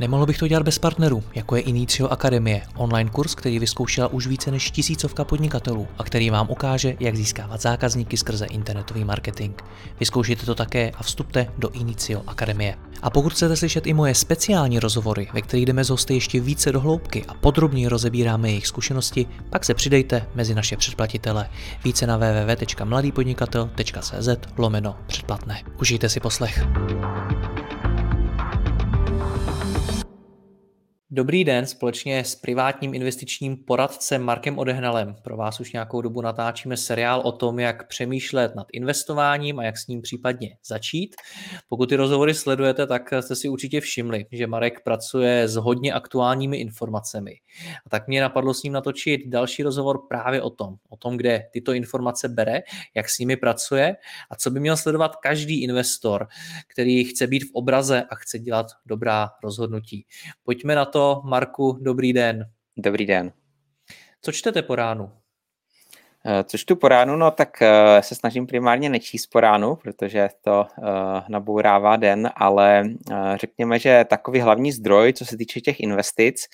Nemohl bych to dělat bez partnerů, jako je Inicio Akademie, online kurz, který vyzkoušela už více než tisícovka podnikatelů a který vám ukáže, jak získávat zákazníky skrze internetový marketing. Vyzkoušejte to také a vstupte do Inicio Akademie. A pokud chcete slyšet i moje speciální rozhovory, ve kterých jdeme z hosty ještě více do hloubky a podrobně rozebíráme jejich zkušenosti, pak se přidejte mezi naše předplatitele. Více na www.mladýpodnikatel.cz lomeno předplatné. Užijte si poslech. Dobrý den, společně s privátním investičním poradcem Markem Odehnalem. Pro vás už nějakou dobu natáčíme seriál o tom, jak přemýšlet nad investováním a jak s ním případně začít. Pokud ty rozhovory sledujete, tak jste si určitě všimli, že Marek pracuje s hodně aktuálními informacemi. A tak mě napadlo s ním natočit další rozhovor právě o tom, o tom, kde tyto informace bere, jak s nimi pracuje a co by měl sledovat každý investor, který chce být v obraze a chce dělat dobrá rozhodnutí. Pojďme na to Marku, dobrý den. Dobrý den. Co čtete po ránu? Eh, co čtu po ránu? No tak uh, se snažím primárně nečíst po ránu, protože to uh, nabourává den, ale řekněme, že takový hlavní zdroj, co se týče těch investic,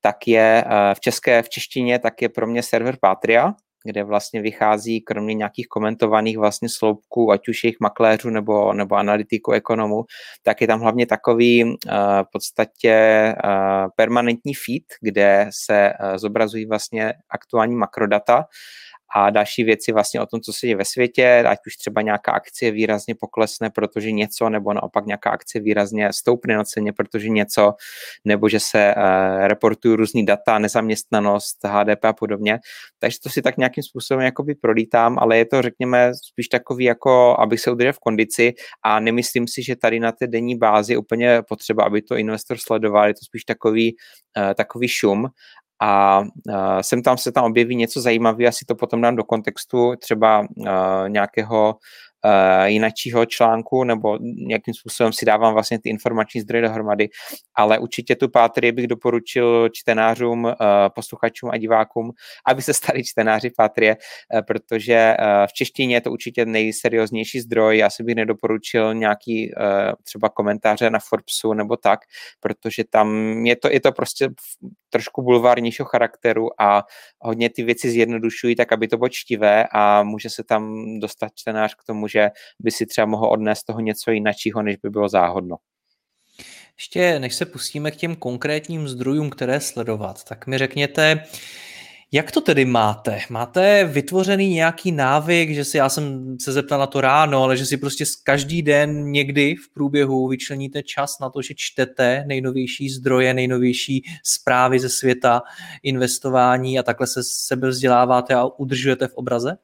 tak je v české, v češtině, tak je pro mě server Patria, kde vlastně vychází kromě nějakých komentovaných vlastně sloupků, ať už jejich makléřů nebo, nebo analytiků, ekonomů, tak je tam hlavně takový uh, podstatě uh, permanentní feed, kde se uh, zobrazují vlastně aktuální makrodata a další věci vlastně o tom, co se děje ve světě, ať už třeba nějaká akcie výrazně poklesne, protože něco, nebo naopak nějaká akcie výrazně stoupne na ceně, protože něco, nebo že se uh, reportují různý data, nezaměstnanost, HDP a podobně. Takže to si tak nějakým způsobem jakoby prolítám, ale je to, řekněme, spíš takový, jako abych se udržel v kondici. A nemyslím si, že tady na té denní bázi úplně potřeba, aby to investor sledoval, je to spíš takový, uh, takový šum a uh, sem tam se tam objeví něco zajímavého, asi to potom dám do kontextu třeba uh, nějakého uh, jinačího článku nebo nějakým způsobem si dávám vlastně ty informační zdroje dohromady, ale určitě tu pátry bych doporučil čtenářům, posluchačům a divákům, aby se stali čtenáři pátrie, protože v češtině je to určitě nejserióznější zdroj, já si bych nedoporučil nějaký třeba komentáře na Forbesu nebo tak, protože tam je to, je to prostě trošku bulvárnějšího charakteru a hodně ty věci zjednodušují tak, aby to bylo čtivé a může se tam dostat čtenář k tomu, že by si třeba mohl odnést toho něco jiného, než by bylo záhodno. Ještě než se pustíme k těm konkrétním zdrojům, které sledovat, tak mi řekněte, jak to tedy máte? Máte vytvořený nějaký návyk, že si, já jsem se zeptal na to ráno, ale že si prostě každý den někdy v průběhu vyčleníte čas na to, že čtete nejnovější zdroje, nejnovější zprávy ze světa, investování a takhle se sebe vzděláváte a udržujete v obraze?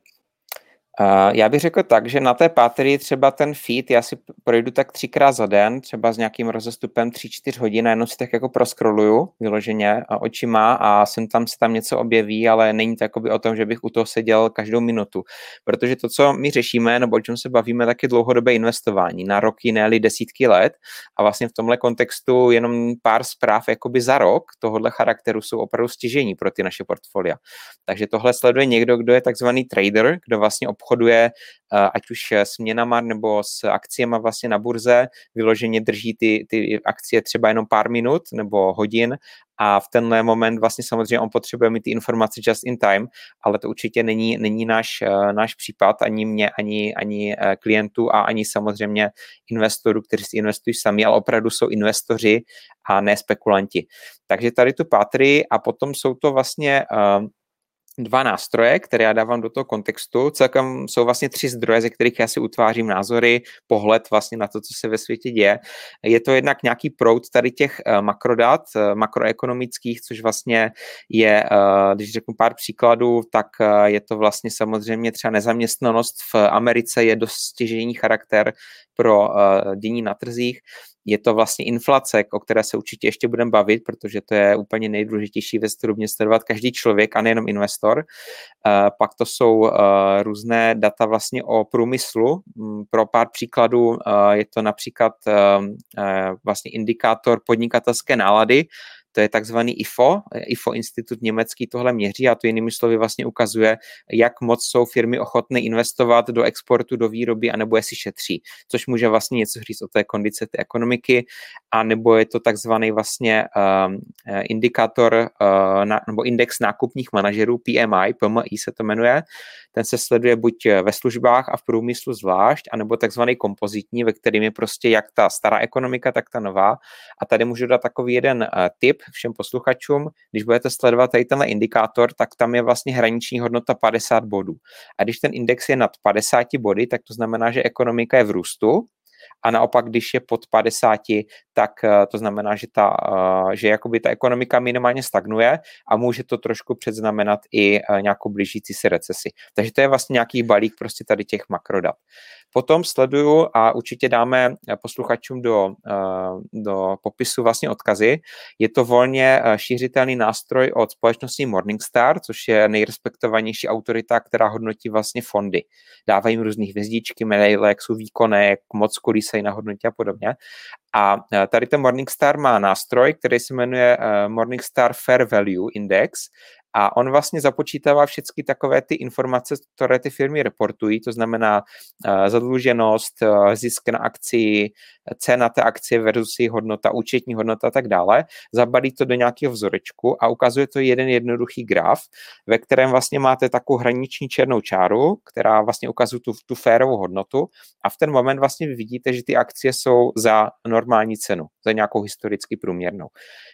Já bych řekl tak, že na té páterii třeba ten feed, já si projdu tak třikrát za den, třeba s nějakým rozestupem 3-4 hodin, jenom si tak jako proskroluju vyloženě očima a sem tam se tam něco objeví, ale není to jakoby o tom, že bych u toho seděl každou minutu. Protože to, co my řešíme, nebo o čem se bavíme, tak je dlouhodobé investování na roky, ne desítky let a vlastně v tomhle kontextu jenom pár zpráv jakoby za rok tohohle charakteru jsou opravdu stěžení pro ty naše portfolia. Takže tohle sleduje někdo, kdo je takzvaný trader, kdo vlastně obchoduje eh, ať už s měnama nebo s akciemi vlastně na burze, vyloženě drží ty, ty akcie třeba jenom pár minut nebo hodin a v tenhle moment vlastně samozřejmě on potřebuje mít ty informace just in time, ale to určitě není, není náš, uh, náš případ, ani mě, ani, ani uh, klientů a ani samozřejmě investorů, kteří si investují sami, ale opravdu jsou investoři a ne spekulanti. Takže tady tu patry a potom jsou to vlastně dva nástroje, které já dávám do toho kontextu. Celkem jsou vlastně tři zdroje, ze kterých já si utvářím názory, pohled vlastně na to, co se ve světě děje. Je to jednak nějaký proud tady těch uh, makrodat, uh, makroekonomických, což vlastně je, uh, když řeknu pár příkladů, tak je to vlastně samozřejmě třeba nezaměstnanost v Americe je dost stěžení charakter pro dění na trzích je to vlastně inflace, o které se určitě ještě budeme bavit, protože to je úplně nejdůležitější věc, kterou mě sledovat každý člověk a nejenom investor. Uh, pak to jsou uh, různé data vlastně o průmyslu. Um, pro pár příkladů uh, je to například vlastně indikátor podnikatelské nálady, to je takzvaný IFO, IFO institut německý tohle měří a to jinými slovy vlastně ukazuje, jak moc jsou firmy ochotné investovat do exportu, do výroby, anebo jestli šetří, což může vlastně něco říct o té kondice té ekonomiky, a nebo je to takzvaný vlastně uh, indikátor uh, na, nebo index nákupních manažerů PMI, PMI se to jmenuje, ten se sleduje buď ve službách a v průmyslu zvlášť, anebo takzvaný kompozitní, ve kterým je prostě jak ta stará ekonomika, tak ta nová. A tady můžu dát takový jeden uh, tip všem posluchačům, když budete sledovat tady tenhle indikátor, tak tam je vlastně hraniční hodnota 50 bodů. A když ten index je nad 50 body, tak to znamená, že ekonomika je v růstu, a naopak, když je pod 50, tak eh, to znamená, že, ta, eh, že jakoby ta ekonomika minimálně stagnuje a může to trošku předznamenat i eh, nějakou blížící se recesi. Takže to je vlastně nějaký balík prostě tady těch makrodat. Potom sleduju a určitě dáme posluchačům do, do popisu vlastně odkazy. Je to volně šířitelný nástroj od společnosti Morningstar, což je nejrespektovanější autorita, která hodnotí vlastně fondy. Dávají jim různé hvězdičky, medaile, jak jsou výkonné, moc kolísají na hodnotě a podobně. A tady ten Morningstar má nástroj, který se jmenuje Morningstar Fair Value Index a on vlastně započítává všechny takové ty informace, které ty firmy reportují, to znamená uh, zadluženost, uh, zisk na akci, cena té akcie versus její hodnota, účetní hodnota a tak dále, zabalí to do nějakého vzorečku a ukazuje to jeden jednoduchý graf, ve kterém vlastně máte takovou hraniční černou čáru, která vlastně ukazuje tu, tu férovou hodnotu a v ten moment vlastně vy vidíte, že ty akcie jsou za normální cenu, za nějakou historicky průměrnou.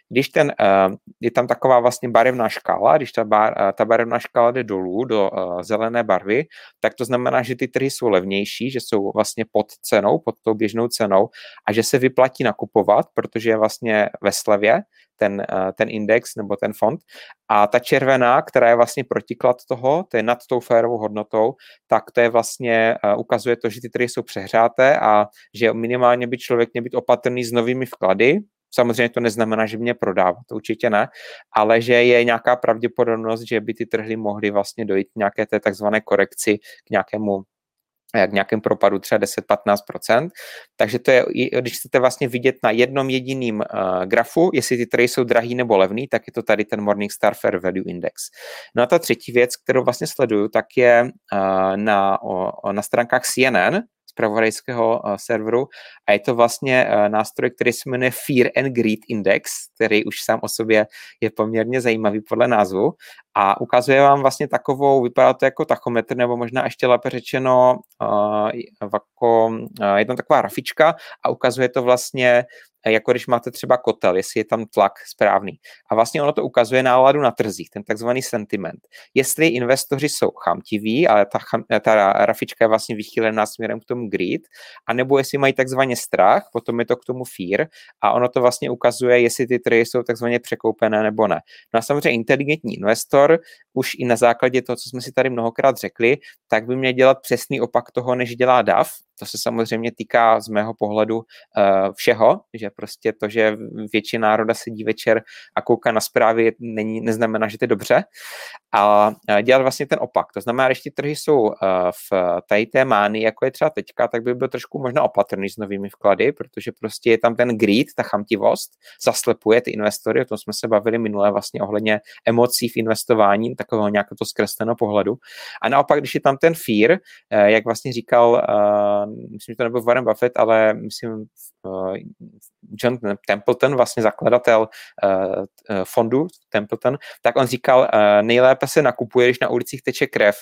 Když ten, uh, je tam taková vlastně barevná škála, když ta, bar, uh, ta barevná škála jde dolů do uh, zelené barvy, tak to znamená, že ty trhy jsou levnější, že jsou vlastně pod cenou, pod tou běžnou cenou a že se vyplatí nakupovat, protože je vlastně ve slevě ten, ten index nebo ten fond. A ta červená, která je vlastně protiklad toho, to je nad tou férovou hodnotou, tak to je vlastně, ukazuje to, že ty trhy jsou přehřáté a že minimálně by člověk měl být opatrný s novými vklady, Samozřejmě to neznamená, že mě prodává, to určitě ne, ale že je nějaká pravděpodobnost, že by ty trhy mohly vlastně dojít k nějaké té takzvané korekci, k nějakému k nějakém propadu třeba 10-15%. Takže to je, když chcete vlastně vidět na jednom jediným uh, grafu, jestli ty trhy jsou drahý nebo levný, tak je to tady ten Morningstar Fair Value Index. No a ta třetí věc, kterou vlastně sleduju, tak je uh, na, o, na stránkách CNN, zpravodajského uh, serveru a je to vlastně uh, nástroj, který se jmenuje Fear and Greed Index, který už sám o sobě je poměrně zajímavý podle názvu a ukazuje vám vlastně takovou, vypadá to jako tachometr, nebo možná ještě lépe řečeno, uh, jako, uh, je tam taková rafička a ukazuje to vlastně jako když máte třeba kotel, jestli je tam tlak správný. A vlastně ono to ukazuje náladu na trzích, ten takzvaný sentiment. Jestli investoři jsou chamtiví, ale ta, ta rafička je vlastně vychýlená směrem k tomu greed, anebo jestli mají takzvaně strach, potom je to k tomu fear a ono to vlastně ukazuje, jestli ty trhy jsou takzvaně překoupené nebo ne. No a samozřejmě inteligentní investor už i na základě toho, co jsme si tady mnohokrát řekli, tak by měl dělat přesný opak toho, než dělá DAF. To se samozřejmě týká z mého pohledu uh, všeho, že prostě to, že většina národa sedí večer a kouká na zprávy, není, neznamená, že to je dobře. A dělat vlastně ten opak. To znamená, když ty trhy jsou uh, v tady té mány, jako je třeba teďka, tak by byl trošku možná opatrný s novými vklady, protože prostě je tam ten greed, ta chamtivost, zaslepuje ty investory, o tom jsme se bavili minule vlastně ohledně emocí v investování, takového nějakého zkresleného pohledu. A naopak, když je tam ten fear, eh, jak vlastně říkal, myslím, že to nebyl Warren Buffett, ale myslím uh, John Templeton, vlastně zakladatel uh, fondu Templeton, tak on říkal, nejlépe se nakupuje, když na ulicích teče krev.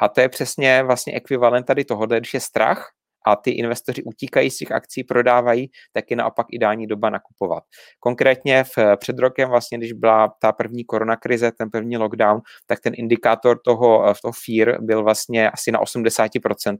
A to je přesně vlastně ekvivalent tady toho, když je strach, a ty investoři utíkají z těch akcí, prodávají, tak je naopak ideální doba nakupovat. Konkrétně v, před rokem, vlastně, když byla ta první koronakrize, ten první lockdown, tak ten indikátor toho, toho fear byl vlastně asi na 80%.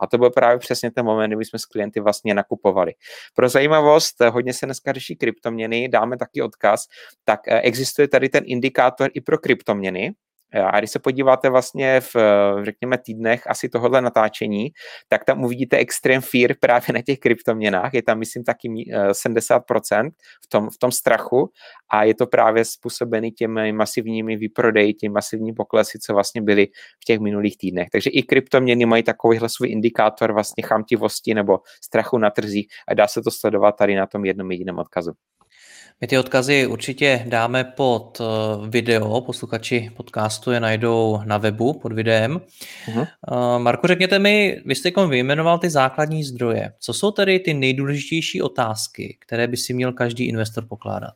A to byl právě přesně ten moment, kdy jsme s klienty vlastně nakupovali. Pro zajímavost, hodně se dneska řeší kryptoměny, dáme taky odkaz, tak eh, existuje tady ten indikátor i pro kryptoměny, a když se podíváte vlastně v, řekněme, týdnech asi tohohle natáčení, tak tam uvidíte extrém fear právě na těch kryptoměnách. Je tam, myslím, taky 70% eh, v tom, v tom strachu a je to právě způsobený těmi masivními výprodeji, těmi masivní poklesy, co vlastně byly v těch minulých týdnech. Takže i kryptoměny mají takovýhle svůj indikátor vlastně chamtivosti nebo strachu na trzích a dá se to sledovat tady na tom jednom jediném odkazu. My ty odkazy určitě dáme pod eh, video, posluchači podcastu je najdou na webu pod videem. Uh-huh. Marko, řekněte mi, vy jste vyjmenoval ty základní zdroje. Co jsou tedy ty nejdůležitější otázky, které by si měl každý investor pokládat?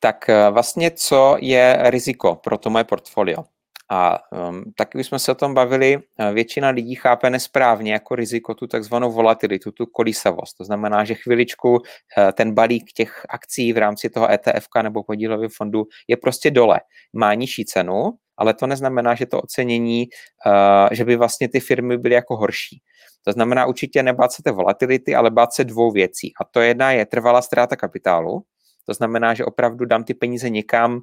Tak eh, vlastně co je riziko pro to moje portfolio? A um, taky jsme se o tom bavili, eh, většina lidí chápe nesprávně jako riziko tu takzvanou volatilitu, tu kolísavost. To znamená, že chviličku eh, ten balík těch akcí v rámci toho ETF nebo podílového fondu je prostě dole. Má nižší cenu, ale to neznamená, že to ocenění, uh, že by vlastně ty firmy byly jako horší. To znamená určitě nebát se té volatility, ale bát se dvou věcí. A to jedna je trvalá ztráta kapitálu, to znamená, že opravdu dám ty peníze někam,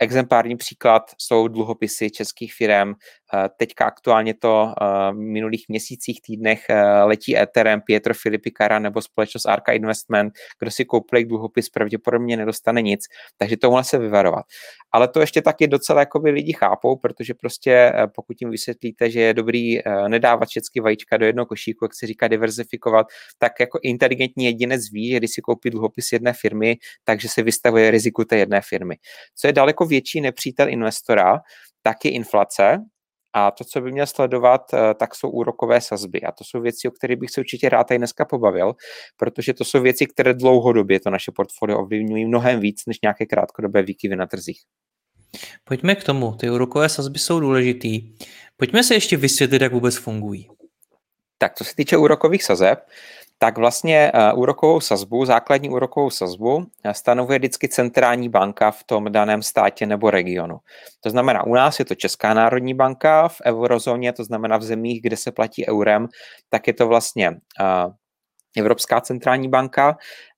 Exemplární příklad jsou dluhopisy českých firm. Eh, teďka aktuálně to eh, v minulých měsících, týdnech eh, letí Ethereum, Pietro Filipi Cara nebo společnost Arca Investment. Kdo si koupil dluhopis, pravděpodobně nedostane nic, takže tomuhle se vyvarovat. Ale to ještě taky docela jakoby lidi chápou, protože prostě pokud jim vysvětlíte, že je dobrý nedávat všechny vajíčka do jednoho košíku, jak se říká diverzifikovat, tak jako inteligentní jedinec ví, že když si koupí dluhopis jedné firmy, takže se vystavuje riziku té jedné firmy. Co je daleko větší nepřítel investora, tak je inflace, a to, co by měl sledovat, eh, tak jsou úrokové sazby. A to jsou věci, o kterých bych se určitě rád tady dneska pobavil, protože to jsou věci, které dlouhodobě to naše portfolio ovlivňují mnohem víc než nějaké krátkodobé výkyvy na trzích. Pojďme k tomu. Ty úrokové sazby jsou důležitý. Pojďme se ještě vysvětlit, jak vůbec fungují. Tak, co se týče úrokových sazeb, tak vlastně eh, úrokovou sazbu, základní úrokovou sazbu eh, stanovuje vždycky centrální banka v tom daném státě nebo regionu. To znamená, u nás je to Česká národní banka, v eurozóně, to znamená v zemích, kde se platí eurem, tak je to vlastně eh, Evropská centrální banka.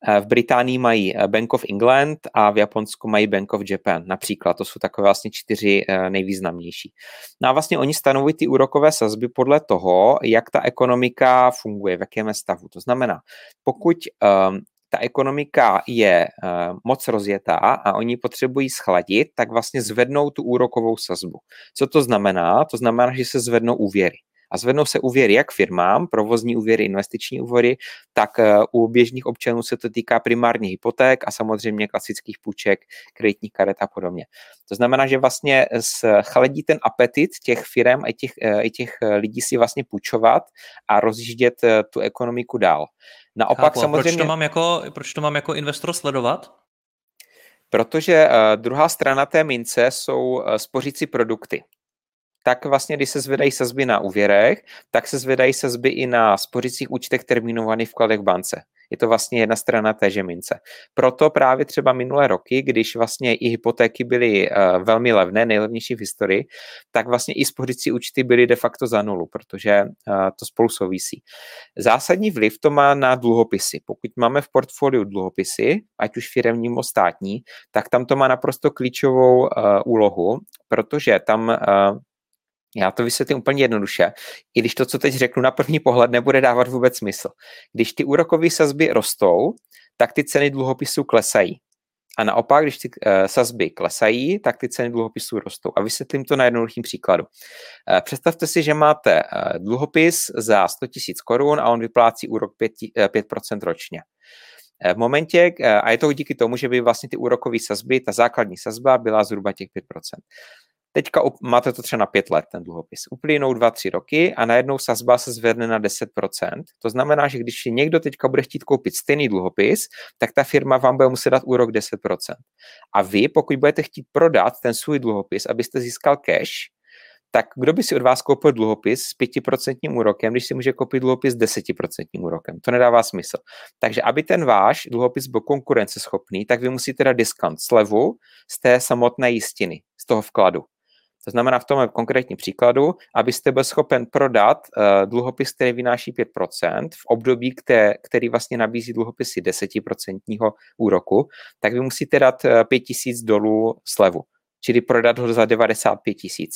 Eh, v Británii mají eh, Bank of England a v Japonsku mají Bank of Japan. Například to jsou takové vlastně čtyři eh, nejvýznamnější. No a vlastně oni stanovují ty úrokové sazby podle toho, jak ta ekonomika funguje, v jakém stavu. To znamená, pokud um, ta ekonomika je uh, moc rozjetá a oni potřebují schladit, tak vlastně zvednou tu úrokovou sazbu. Co to znamená? To znamená, že se zvednou úvěry a zvednou se úvěry jak firmám, provozní úvěry, investiční úvěry, tak eh, u běžných občanů se to týká primárně hypoték a samozřejmě klasických půjček, kreditních karet a podobně. To znamená, že vlastně chladí ten apetit těch firm a těch, eh, i těch eh, lidí si vlastně půjčovat a rozjíždět tu ekonomiku dál. Naopak Chápu, samozřejmě... Proč to, mám jako, proč to mám jako investor sledovat? Protože uh, druhá strana té mince jsou uh, spořící produkty tak vlastně, když se zvedají sazby na úvěrech, tak se zvedají sazby i na spořících účtech terminovaných vkladech v bance. Je to vlastně jedna strana té mince. Proto právě třeba minulé roky, když vlastně i hypotéky byly uh, velmi levné, nejlevnější v historii, tak vlastně i spořící účty byly de facto za nulu, protože uh, to spolu souvisí. Zásadní vliv to má na dluhopisy. Pokud máme v portfoliu dluhopisy, ať už firemní nebo státní, tak tam to má naprosto klíčovou uh, úlohu, protože tam já to vysvětlím úplně jednoduše, i když to, co teď řeknu na první pohled, nebude dávat vůbec smysl. Když ty úrokové sazby rostou, tak ty ceny dluhopisů klesají. A naopak, když ty uh, sazby klesají, tak ty ceny dluhopisů rostou. A vysvětlím to na jednoduchým příkladu. Uh, představte si, že máte uh, dluhopis za 100 000 korun a on vyplácí úrok 5, uh, 5% ročně. V momentě, a je to díky tomu, že by vlastně ty úrokové sazby, ta základní sazba byla zhruba těch 5%. Teďka máte to třeba na pět let, ten dluhopis. Uplynou dva, tři roky a najednou sazba se zvedne na 10%. To znamená, že když někdo teďka bude chtít koupit stejný dluhopis, tak ta firma vám bude muset dát úrok 10%. A vy, pokud budete chtít prodat ten svůj dluhopis, abyste získal cash, tak kdo by si od vás koupil dluhopis s 5% úrokem, když si může koupit dluhopis s 10% úrokem? To nedává smysl. Takže aby ten váš dluhopis byl konkurenceschopný, tak vy musíte dát discount, slevu z té samotné jistiny, z toho vkladu. To znamená v tom konkrétním příkladu, abyste byl schopen prodat uh, dluhopis, který vynáší 5% v období, který vlastně nabízí dluhopisy 10% úroku, tak vy musíte dát uh, 5000 dolů slevu, čili prodat ho za 95 tisíc.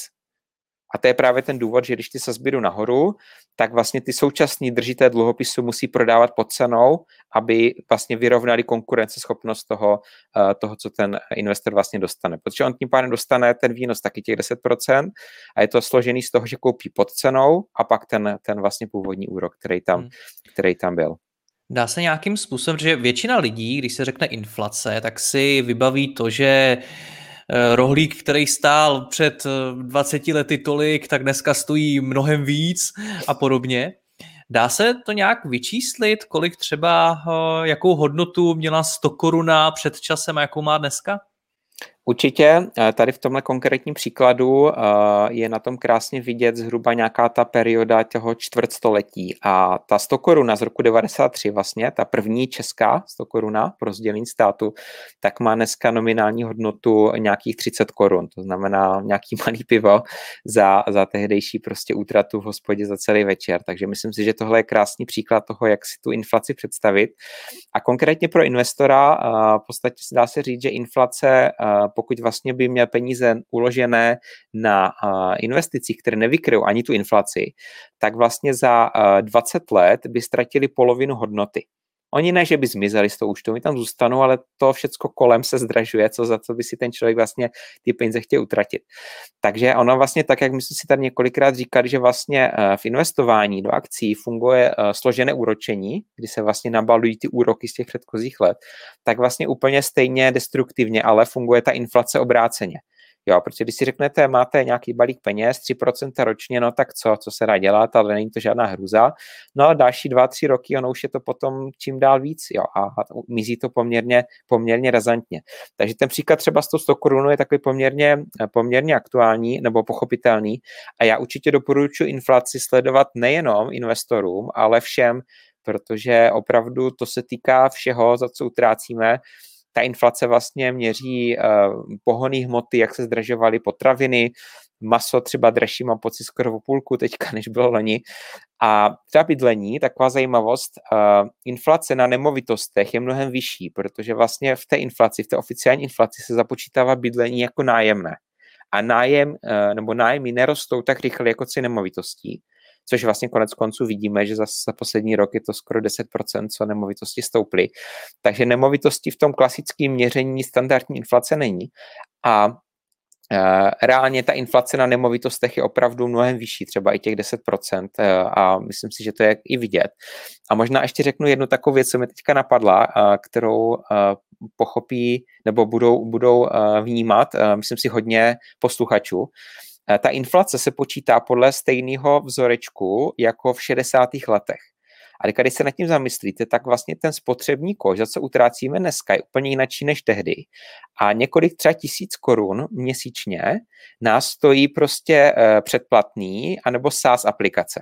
A to je právě ten důvod, že když ty sazby jdou nahoru, tak vlastně ty současní držité dluhopisu musí prodávat pod cenou, aby vlastně vyrovnali konkurenceschopnost toho, eh, toho, co ten investor vlastně dostane. Protože on tím pádem dostane ten výnos taky těch 10% a je to složený z toho, že koupí pod cenou a pak ten, ten vlastně původní úrok, který tam, hmm. který tam byl. Dá se nějakým způsobem, že většina lidí, když se řekne inflace, tak si vybaví to, že rohlík, který stál před 20 eh, lety tolik, tak dneska stojí mnohem víc a podobně. Dá se to nějak vyčíslit, kolik třeba, eh, jakou hodnotu měla 100 koruna před časem a jakou má dneska? Určitě eh, tady v tomhle konkrétním příkladu eh, je na tom krásně vidět zhruba nějaká ta perioda toho čtvrtstoletí. A ta 100 koruna z roku 93 vlastně, ta první česká 100 koruna pro rozdělení státu, tak má dneska nominální hodnotu nějakých 30 korun, to znamená nějaký malý pivo za, za tehdejší prostě útratu v hospodě za celý večer, takže myslím si, že tohle je krásný příklad toho, jak si tu inflaci představit. A konkrétně pro investora eh, v podstatě se dá se říct, že inflace pokud vlastně by měl peníze uložené na investicích, které nevykryjou ani tu inflaci, tak vlastně za 20 let by ztratili polovinu hodnoty. Oni ne, že by zmizeli z toho účtu, oni tam zůstanou, ale to všecko kolem se zdražuje, co za co by si ten člověk vlastně ty peníze chtěl utratit. Takže ono vlastně tak, jak my jsme si tady několikrát říkali, že vlastně eh, v investování do akcí funguje eh, složené úročení, kdy se vlastně nabalují ty úroky z těch předchozích let, tak vlastně úplně stejně destruktivně, ale funguje ta inflace obráceně. Jo, protože když si řeknete, máte nějaký balík peněz, 3% ročně, no tak co, co se dá dělat, ale není to žádná hruza. No a další dva, tři roky, ono už je to potom čím dál víc, jo, a mizí to poměrně, poměrně razantně. Takže ten příklad třeba s tou 100 korunou je takový poměrně, poměrně aktuální nebo pochopitelný a já určitě doporučuji inflaci sledovat nejenom investorům, ale všem, protože opravdu to se týká všeho, za co utrácíme, ta inflace vlastně měří uh, pohonné hmoty, jak se zdražovaly potraviny, maso třeba dražší, mám pocit skoro o půlku teďka, než bylo loni. A třeba bydlení, taková zajímavost, uh, inflace na nemovitostech je mnohem vyšší, protože vlastně v té inflaci, v té oficiální inflaci se započítává bydlení jako nájemné. A nájem, uh, nebo nájmy nerostou tak rychle jako ceny nemovitostí což vlastně konec konců vidíme, že za, za poslední rok je to skoro 10%, co nemovitosti stouply. Takže nemovitosti v tom klasickém měření standardní inflace není. A e, reálně ta inflace na nemovitostech je opravdu mnohem vyšší, třeba i těch 10% e, a myslím si, že to je i vidět. A možná ještě řeknu jednu takovou věc, co mi teďka napadla, e, kterou pochopí nebo budou, budou vnímat, myslím si, hodně posluchačů. Eh, ta inflace se počítá podle stejného vzorečku jako v 60. letech. A když se nad tím zamyslíte, tak vlastně ten spotřební koš, za co utrácíme dneska, je úplně jinačí než tehdy. A několik třeba tisíc korun měsíčně nás stojí prostě eh, předplatný anebo SaaS aplikace,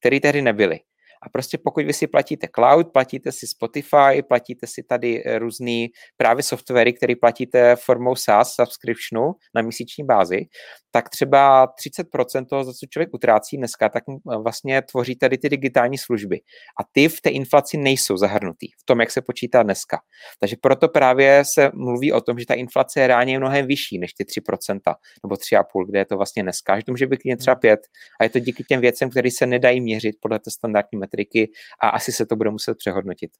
které tehdy nebyly. A prostě pokud vy si platíte cloud, platíte si Spotify, platíte si tady eh, různý právě softwary, které platíte formou SaaS subscriptionu na měsíční bázi, tak třeba 30% toho, za co člověk utrácí dneska, tak eh, vlastně tvoří tady ty digitální služby. A ty v té inflaci nejsou zahrnutý, v tom, jak se počítá dneska. Takže proto právě se mluví o tom, že ta inflace je reálně mnohem vyšší než ty 3% nebo 3,5%, kde je to vlastně dneska. Že to může být klidně třeba 5. A je to díky těm věcem, které se nedají měřit podle té standardní metriky a asi se to bude muset přehodnotit.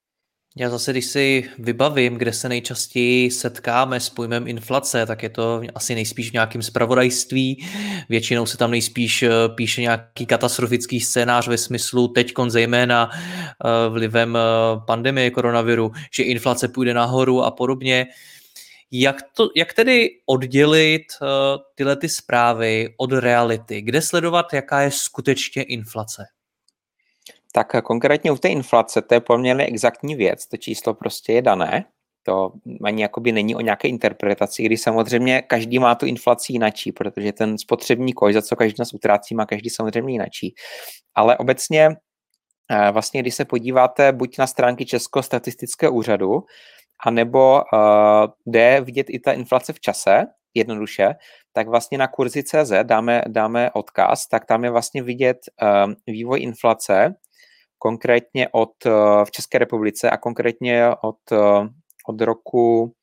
Já zase, když si vybavím, kde se nejčastěji setkáme s pojmem inflace, tak je to asi nejspíš v nějakém spravodajství. Většinou se tam nejspíš eh, píše nějaký katastrofický scénář ve smyslu teď zejména eh, vlivem eh, pandemie koronaviru, že inflace půjde nahoru a podobně. Jak, to, jak tedy oddělit tyhle ty zprávy od reality? Kde sledovat, jaká je skutečně inflace? Tak konkrétně u té inflace, to je poměrně exaktní věc, to číslo prostě je dané, to ani jakoby není o nějaké interpretaci, kdy samozřejmě každý má tu inflaci jinačí, protože ten spotřební koš, za co každý nás utrácí, má každý samozřejmě jinačí. Ale obecně eh, vlastně, když se podíváte buď na stránky Českého statistického úřadu, anebo uh, jde vidět i ta inflace v čase, jednoduše, tak vlastně na kurzi.cz dáme, dáme odkaz, tak tam je vlastně vidět uh, vývoj inflace konkrétně od, eh, v České republice a konkrétně od, eh, od roku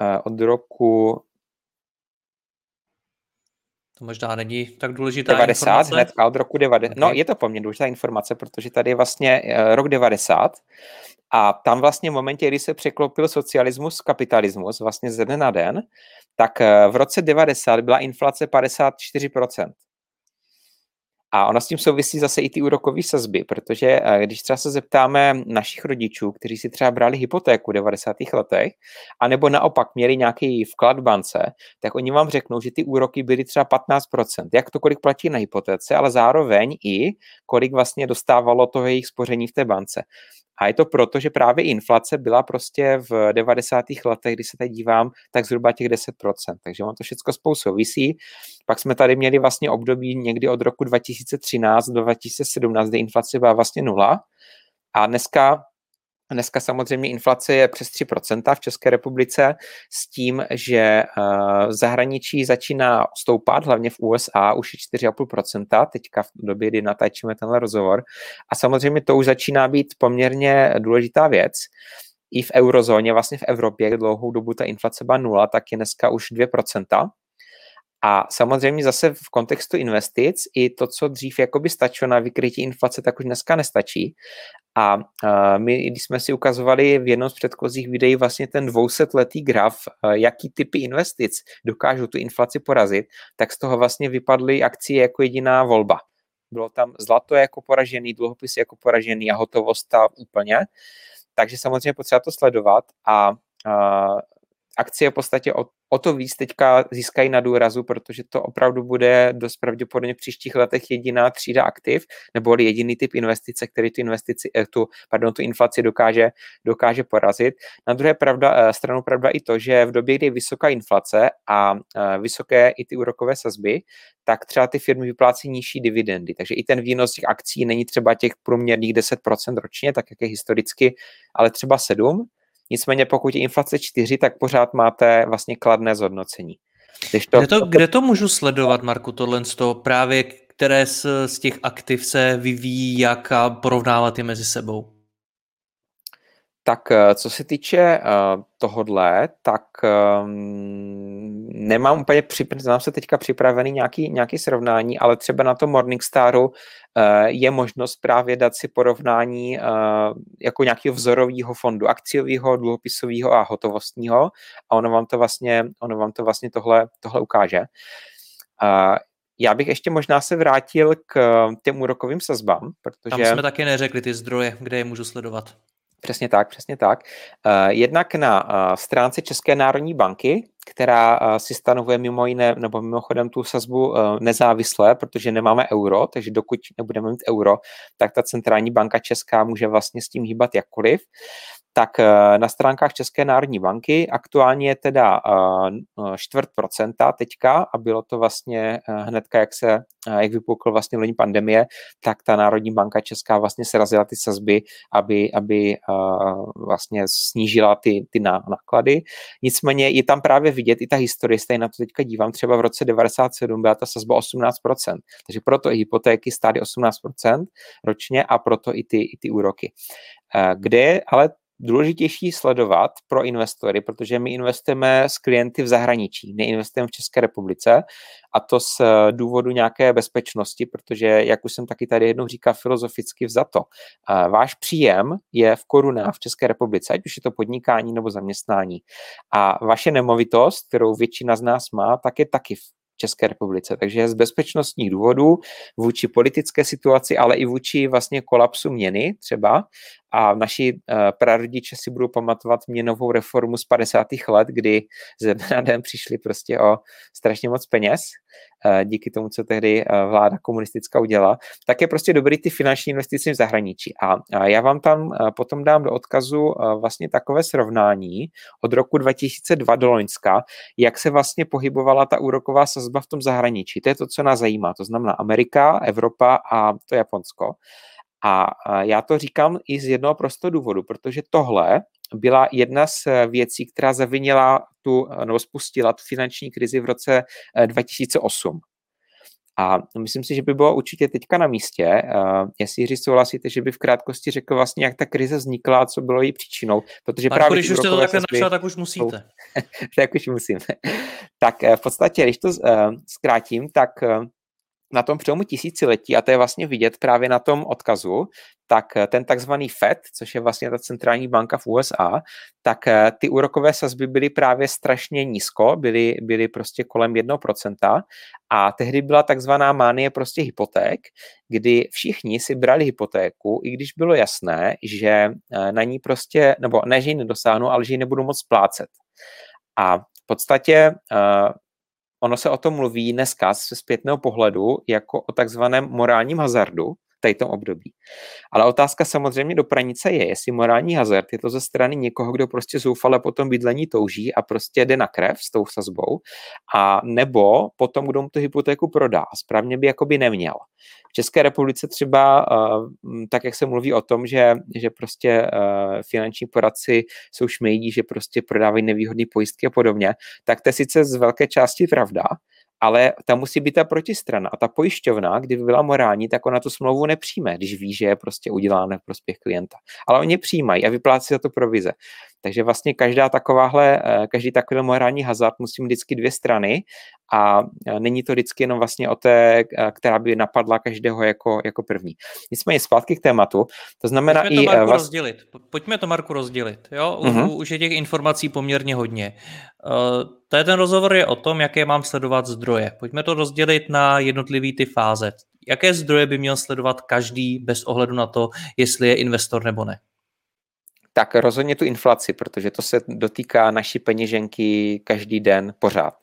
eh, od roku to možná není tak důležitá 90, informace. hned od roku 90. Okay. No, je to poměrně důležitá informace, protože tady je vlastně rok 90 a tam vlastně v momentě, kdy se překlopil socialismus kapitalismus vlastně ze dne na den, tak v roce 90 byla inflace 54%. A ona s tím souvisí zase i ty úrokové sazby, protože eh, když třeba se zeptáme našich rodičů, kteří si třeba brali hypotéku v 90. letech, anebo naopak měli nějaký vklad v bance, tak oni vám řeknou, že ty úroky byly třeba 15%. Jak to, kolik platí na hypotéce, ale zároveň i kolik vlastně dostávalo toho jejich spoření v té bance. A je to proto, že právě inflace byla prostě v 90. letech, když se teď dívám, tak zhruba těch 10%. Takže on to všechno spolu souvisí. Pak jsme tady měli vlastně období někdy od roku 2013 do 2017, kdy inflace byla vlastně nula. A dneska Dneska samozřejmě inflace je přes 3% v České republice s tím, že eh, v zahraničí začíná stoupat, hlavně v USA už je 4,5%, teďka v době, kdy natáčíme tenhle rozhovor. A samozřejmě to už začíná být poměrně důležitá věc. I v eurozóně, vlastně v Evropě, dlouhou dobu ta inflace byla nula, tak je dneska už 2%. A samozřejmě zase v kontextu investic i to, co dřív jakoby stačilo na vykrytí inflace, tak už dneska nestačí. A my, když jsme si ukazovali v jednom z předchozích videí vlastně ten dvousetletý graf, jaký typy investic dokážou tu inflaci porazit, tak z toho vlastně vypadly akcie jako jediná volba. Bylo tam zlato jako poražený, dluhopis jako poražený a hotovost ta úplně. Takže samozřejmě potřeba to sledovat a akcie v podstatě o, o to víc teďka získají na důrazu, protože to opravdu bude dost pravděpodobně v příštích letech jediná třída aktiv, nebo jediný typ investice, který tu, investici, eh, tu, pardon, tu inflaci dokáže, dokáže porazit. Na druhé pravda, eh, stranu pravda i to, že v době, kdy je vysoká inflace a eh, vysoké i ty úrokové sazby, tak třeba ty firmy vyplácí nižší dividendy. Takže i ten výnos těch akcí není třeba těch průměrných 10% ročně, tak jak je historicky, ale třeba 7%. Nicméně pokud je inflace 4, tak pořád máte vlastně kladné zhodnocení. Když to... Kde, to, kde to můžu sledovat, Marku, tohle z toho právě, které z, z těch aktiv se vyvíjí, jak a porovnávat je mezi sebou? Tak eh, co se týče uh, tohodle, tak um, nemám úplně připravený, se teďka připravený nějaký, nějaký srovnání, ale třeba na tom Morningstaru uh, je možnost právě dát si porovnání uh, jako nějakého vzorového fondu, akciového, dluhopisového a hotovostního a ono vám to vlastně, ono vám to vlastně tohle, tohle ukáže. Uh, já bych ještě možná se vrátil k těm úrokovým sazbám, protože... Tam jsme taky neřekli ty zdroje, kde je můžu sledovat. Přesně tak, přesně tak. Eh, jednak na eh, stránce České národní banky, která eh, si stanovuje mimo jiné, nebo mimochodem tu sazbu nezávisle, protože nemáme euro, takže dokud nebudeme mít euro, tak ta centrální banka česká může vlastně s tím hýbat jakkoliv tak eh, na stránkách České národní banky aktuálně je teda eh, čtvrt procenta teďka a bylo to vlastně eh, hnedka, jak se, jak vypukl vlastně loni pandemie, tak ta Národní banka Česká vlastně srazila ty sazby, aby, aby vlastně snížila ty, ty náklady. Nicméně je tam právě vidět i ta historie, stejně na to teďka dívám, třeba v roce 97 byla ta sazba 18%, takže proto i hypotéky stály 18% ročně a proto i ty, i ty úroky. Kde ale důležitější sledovat pro investory, protože my investujeme s klienty v zahraničí, neinvestujeme v České republice a to z důvodu nějaké bezpečnosti, protože, jak už jsem taky tady jednou říkal filozoficky vzato, váš příjem je v korunách v České republice, ať už je to podnikání nebo zaměstnání. A vaše nemovitost, kterou většina z nás má, tak je taky v České republice. Takže z bezpečnostních důvodů vůči politické situaci, ale i vůči vlastně kolapsu měny třeba. A naši uh, prarodiče si budou pamatovat měnovou reformu z 50. let, kdy ze na den přišli prostě o strašně moc peněz uh, díky tomu, co tehdy uh, vláda komunistická udělala, tak je prostě dobrý ty finanční investice v zahraničí. A, já vám tam potom dám do odkazu vlastně takové srovnání od roku 2002 do Loňska, jak se vlastně pohybovala ta úroková sazba v tom zahraničí. To je to, co nás zajímá. To znamená Amerika, Evropa a to Japonsko. A já to říkám i z jednoho prostého důvodu, protože tohle byla jedna z věcí, která zavinila tu, nebo spustila tu finanční krizi v roce 2008. Eh, a myslím si, že by bylo určitě teďka na místě, jestli Jiří souhlasíte, že by v krátkosti řekl vlastně, jak ta krize vznikla a co bylo její příčinou. Protože Marko, právě když už jste to takhle napsal, tak už musíte. tak už musím. tak v podstatě, když to zkrátím, tak na tom přelomu tisíciletí, a to je vlastně vidět právě na tom odkazu, tak ten takzvaný FED, což je vlastně ta centrální banka v USA, tak ty úrokové sazby byly právě strašně nízko, byly, byly prostě kolem 1% a tehdy byla takzvaná mánie prostě hypoték, kdy všichni si brali hypotéku, i když bylo jasné, že na ní prostě, nebo ne, že ji nedosáhnou, ale že ji nebudou moc splácet. A v podstatě ono se o tom mluví dneska ze zpětného pohledu jako o takzvaném morálním hazardu, tady tom období. Ale otázka samozřejmě do pranice je, jestli morální hazard je to ze strany někoho, kdo prostě zoufale potom bydlení touží a prostě jde na krev s tou sazbou, a nebo potom, kdo mu tu hypotéku prodá. Správně by jakoby neměl. V České republice třeba, eh, tak jak se mluví o tom, že, že prostě eh, finanční poradci jsou šmejdí, že prostě prodávají nevýhodné pojistky a podobně, tak to je sice z velké části pravda, ale tam musí být ta protistrana. A ta pojišťovna, kdyby byla morální, tak ona tu smlouvu nepřijme, když ví, že je prostě udělána v prospěch klienta. Ale oni přijímají a vyplácí za to provize. Takže vlastně každá takováhle, eh, každý takový morální hazard musí mít vždycky dvě strany a eh, není to vždycky jenom vlastně o té, eh, která by napadla každého jako, jako první. Nicméně zpátky k tématu, to znamená Pojďme i... To, Marku, vlast... rozdělit. Pojďme to, Marku, rozdělit. Jo? Uh-huh. Už je těch informací poměrně hodně. To je ten rozhovor je o tom, jaké mám sledovat zdroje. Pojďme to rozdělit na jednotlivé ty fáze. Jaké zdroje by měl sledovat každý bez ohledu na to, jestli je investor nebo ne? tak rozhodně tu inflaci, protože to se dotýká naší peněženky každý den pořád.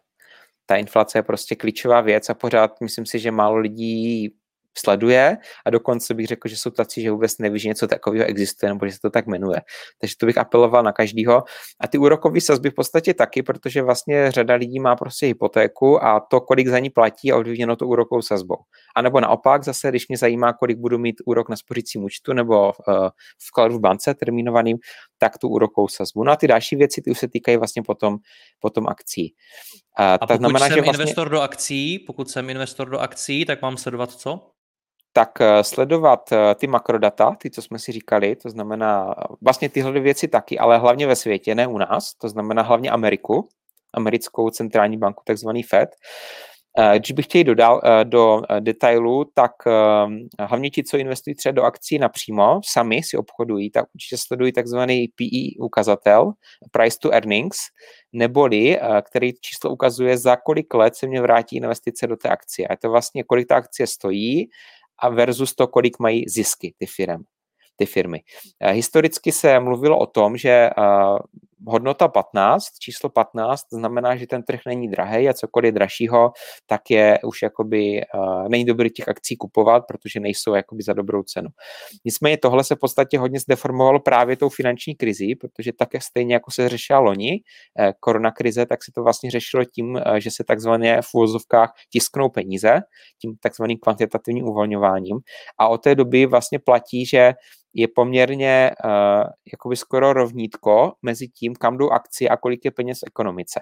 Ta inflace je prostě klíčová věc a pořád myslím si, že málo lidí sleduje a dokonce bych řekl, že jsou tací, že vůbec neví, že něco takového existuje nebo že se to tak jmenuje. Takže to bych apeloval na každého. A ty úrokové sazby v podstatě taky, protože vlastně řada lidí má prostě hypotéku a to, kolik za ní platí, je ovlivněno to úrokovou sazbou. A nebo naopak, zase, když mě zajímá, kolik budu mít úrok na spořícím účtu nebo uh, vkladu v bance termínovaným, tak tu úrokovou sazbu. No a ty další věci, ty už se týkají vlastně potom, potom akcí. Uh, a pokud znamená, jsem že vlastně... investor do akcí, pokud jsem investor do akcí, tak mám sledovat co? Tak eh, sledovat eh, ty makrodata, ty, co jsme si říkali, to znamená vlastně tyhle věci taky, ale hlavně ve světě, ne u nás, to znamená hlavně Ameriku, americkou centrální banku, takzvaný FED. Eh, když bych chtěl dodal do detailu, tak hlavně ti, co investují třeba do akcí napřímo, sami si obchodují, tak určitě sledují takzvaný PE ukazatel, price to earnings, neboli, který číslo ukazuje, za kolik let se mě vrátí investice do té akcie. A je to vlastně, kolik ta akcie stojí a versus to, kolik mají zisky ty firmy. Ty firmy. Historicky se mluvilo o tom, že hodnota 15, číslo 15, znamená, že ten trh není drahý a cokoliv dražšího, tak je už jakoby, uh, není dobrý těch akcí kupovat, protože nejsou jakoby za dobrou cenu. Nicméně tohle se v podstatě hodně zdeformovalo právě tou finanční krizí, protože také stejně jako se řešila loni eh, korona krize, tak se to vlastně řešilo tím, eh, že se takzvaně v uvozovkách tisknou peníze, tím takzvaným kvantitativním uvolňováním a od té doby vlastně platí, že je poměrně uh, skoro rovnítko mezi tím, kam jdou akcie a kolik je peněz v ekonomice.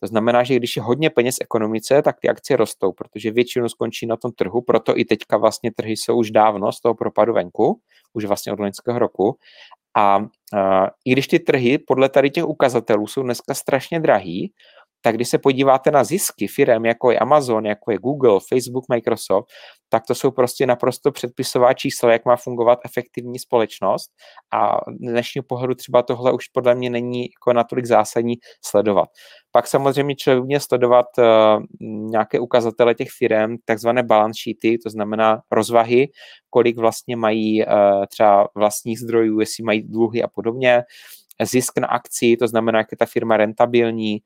To znamená, že když je hodně peněz v ekonomice, tak ty akcie rostou, protože většinou skončí na tom trhu, proto i teďka vlastně trhy jsou už dávno z toho propadu venku, už vlastně od loňského roku. A uh, i když ty trhy podle tady těch ukazatelů jsou dneska strašně drahý, tak když se podíváte na zisky firm, jako je Amazon, jako je Google, Facebook, Microsoft, tak to jsou prostě naprosto předpisová čísla, jak má fungovat efektivní společnost. A dnešního pohledu třeba tohle už podle mě není jako natolik zásadní sledovat. Pak samozřejmě člověk měl sledovat uh, nějaké ukazatele těch firm, takzvané balance sheety, to znamená rozvahy, kolik vlastně mají uh, třeba vlastních zdrojů, jestli mají dluhy a podobně, zisk na akci, to znamená, jak je ta firma rentabilní,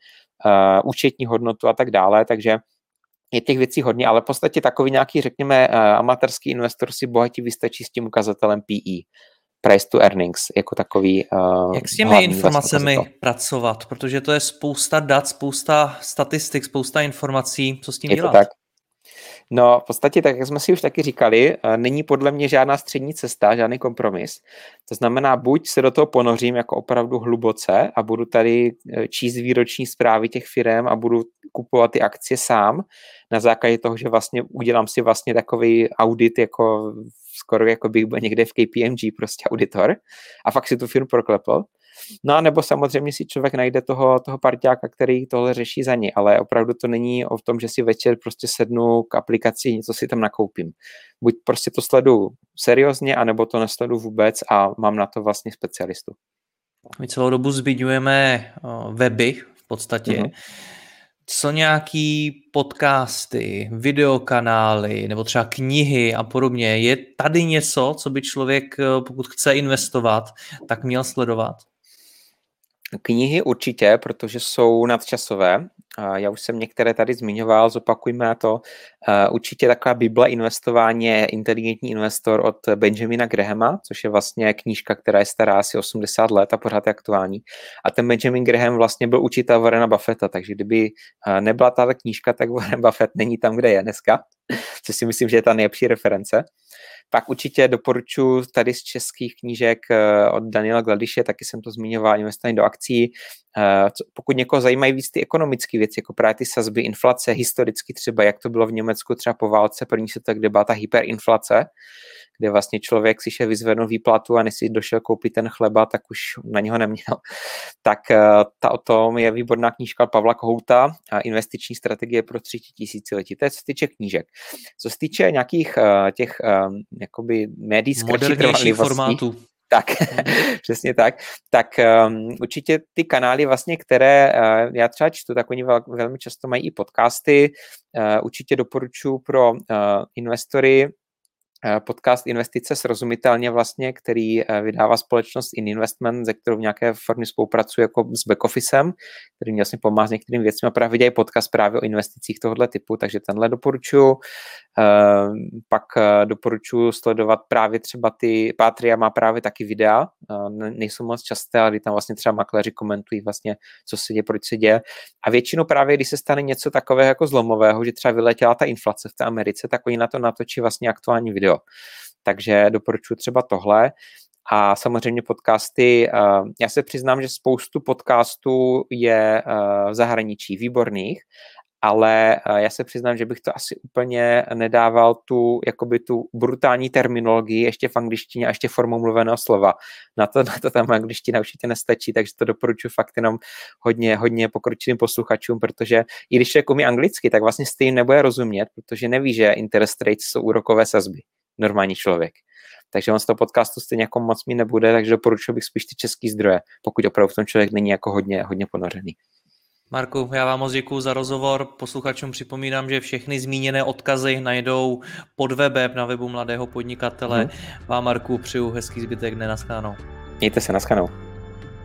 uh, účetní hodnotu a tak dále, takže je těch věcí hodně, ale v podstatě takový nějaký, řekněme, uh, amatérský investor si bohatě vystačí s tím ukazatelem PE, price to earnings, jako takový uh, Jak s těmi informacemi vlastně pracovat? Protože to je spousta dat, spousta statistik, spousta informací, co s tím je dělat? To tak. No, v podstatě, tak jak jsme si už taky říkali, eh, není podle mě žádná střední cesta, žádný kompromis. To znamená, buď se do toho ponořím jako opravdu hluboce a budu tady eh, číst výroční zprávy těch firm a budu kupovat ty akcie sám na základě toho, že vlastně udělám si vlastně takový audit jako skoro jako bych byl někde v KPMG prostě auditor a fakt si tu firmu proklepl. No a nebo samozřejmě si člověk najde toho, toho parťáka, který tohle řeší za ní, ale opravdu to není o tom, že si večer prostě sednu k aplikaci, něco si tam nakoupím. Buď prostě to sledu seriózně, anebo to nesledu vůbec a mám na to vlastně specialistu. My celou dobu zmiňujeme weby v podstatě. Mm-hmm co nějaký podcasty, videokanály nebo třeba knihy a podobně. Je tady něco, co by člověk, pokud chce investovat, tak měl sledovat? Knihy určitě, protože jsou nadčasové. Já už jsem některé tady zmiňoval, zopakujme to. Určitě taková Bible investování je Inteligentní investor od Benjamina Grahama, což je vlastně knížka, která je stará asi 80 let a pořád je aktuální. A ten Benjamin Graham vlastně byl učitel Warrena Buffetta, takže kdyby nebyla tato knížka, tak Warren Buffett není tam, kde je dneska, což si myslím, že je ta nejlepší reference. Pak určitě doporučuji tady z českých knížek eh, od Daniela Gladiše, taky jsem to zmiňoval, investování do akcí. Eh, pokud někoho zajímají víc ty ekonomické věci, jako právě ty sazby, inflace, historicky třeba, jak to bylo v Německu třeba po válce, první se tak debata hyperinflace, kde vlastně člověk si šel vyzvednout výplatu a než si došel koupit ten chleba, tak už na něho neměl. Tak eh, ta o tom je výborná knížka Pavla Kohouta, investiční strategie pro třetí tisíciletí. To je co se týče knížek. Co se týče nějakých eh, těch eh, jakoby médií s formátů. Tak, přesně tak. Tak um, určitě ty kanály, vlastně, které uh, já třeba čtu, tak oni vel, velmi často mají i podcasty. Uh, určitě doporučuji pro uh, investory podcast Investice srozumitelně vlastně, který eh, vydává společnost Ininvestment, ze kterou v nějaké formě spolupracuje jako s backofficem, který mě vlastně pomáhá s některými věcmi a právě vydají podcast právě o investicích tohoto typu, takže tenhle doporučuji. Ehm, pak eh, doporučuji sledovat právě třeba ty, Patria má právě taky videa, nejsou moc časté, ale tam vlastně třeba makléři komentují vlastně, co se děje, proč se děje. A většinou právě, když se stane něco takového jako zlomového, že třeba vyletěla ta inflace v té Americe, tak oni na to natočí vlastně aktuální video. Takže doporučuji třeba tohle. A samozřejmě podcasty, já se přiznám, že spoustu podcastů je v zahraničí výborných, ale já se přiznám, že bych to asi úplně nedával tu, jakoby tu brutální terminologii ještě v angličtině a ještě formou mluveného slova. Na to, na to tam angličtina určitě nestačí, takže to doporučuji fakt jenom hodně, hodně pokročilým posluchačům, protože i když člověk umí anglicky, tak vlastně stejně nebude rozumět, protože neví, že interest rates jsou úrokové sazby normální člověk. Takže on z toho podcastu stejně jako moc mi nebude, takže doporučuji bych spíš ty český zdroje, pokud opravdu v tom člověk není jako hodně, hodně ponořený. Marku, já vám moc děkuji za rozhovor. Posluchačům připomínám, že všechny zmíněné odkazy najdou pod webem na webu Mladého podnikatele. Hmm. Vám, Marku, přeju hezký zbytek dne. Naschledanou. Mějte se, naschledanou.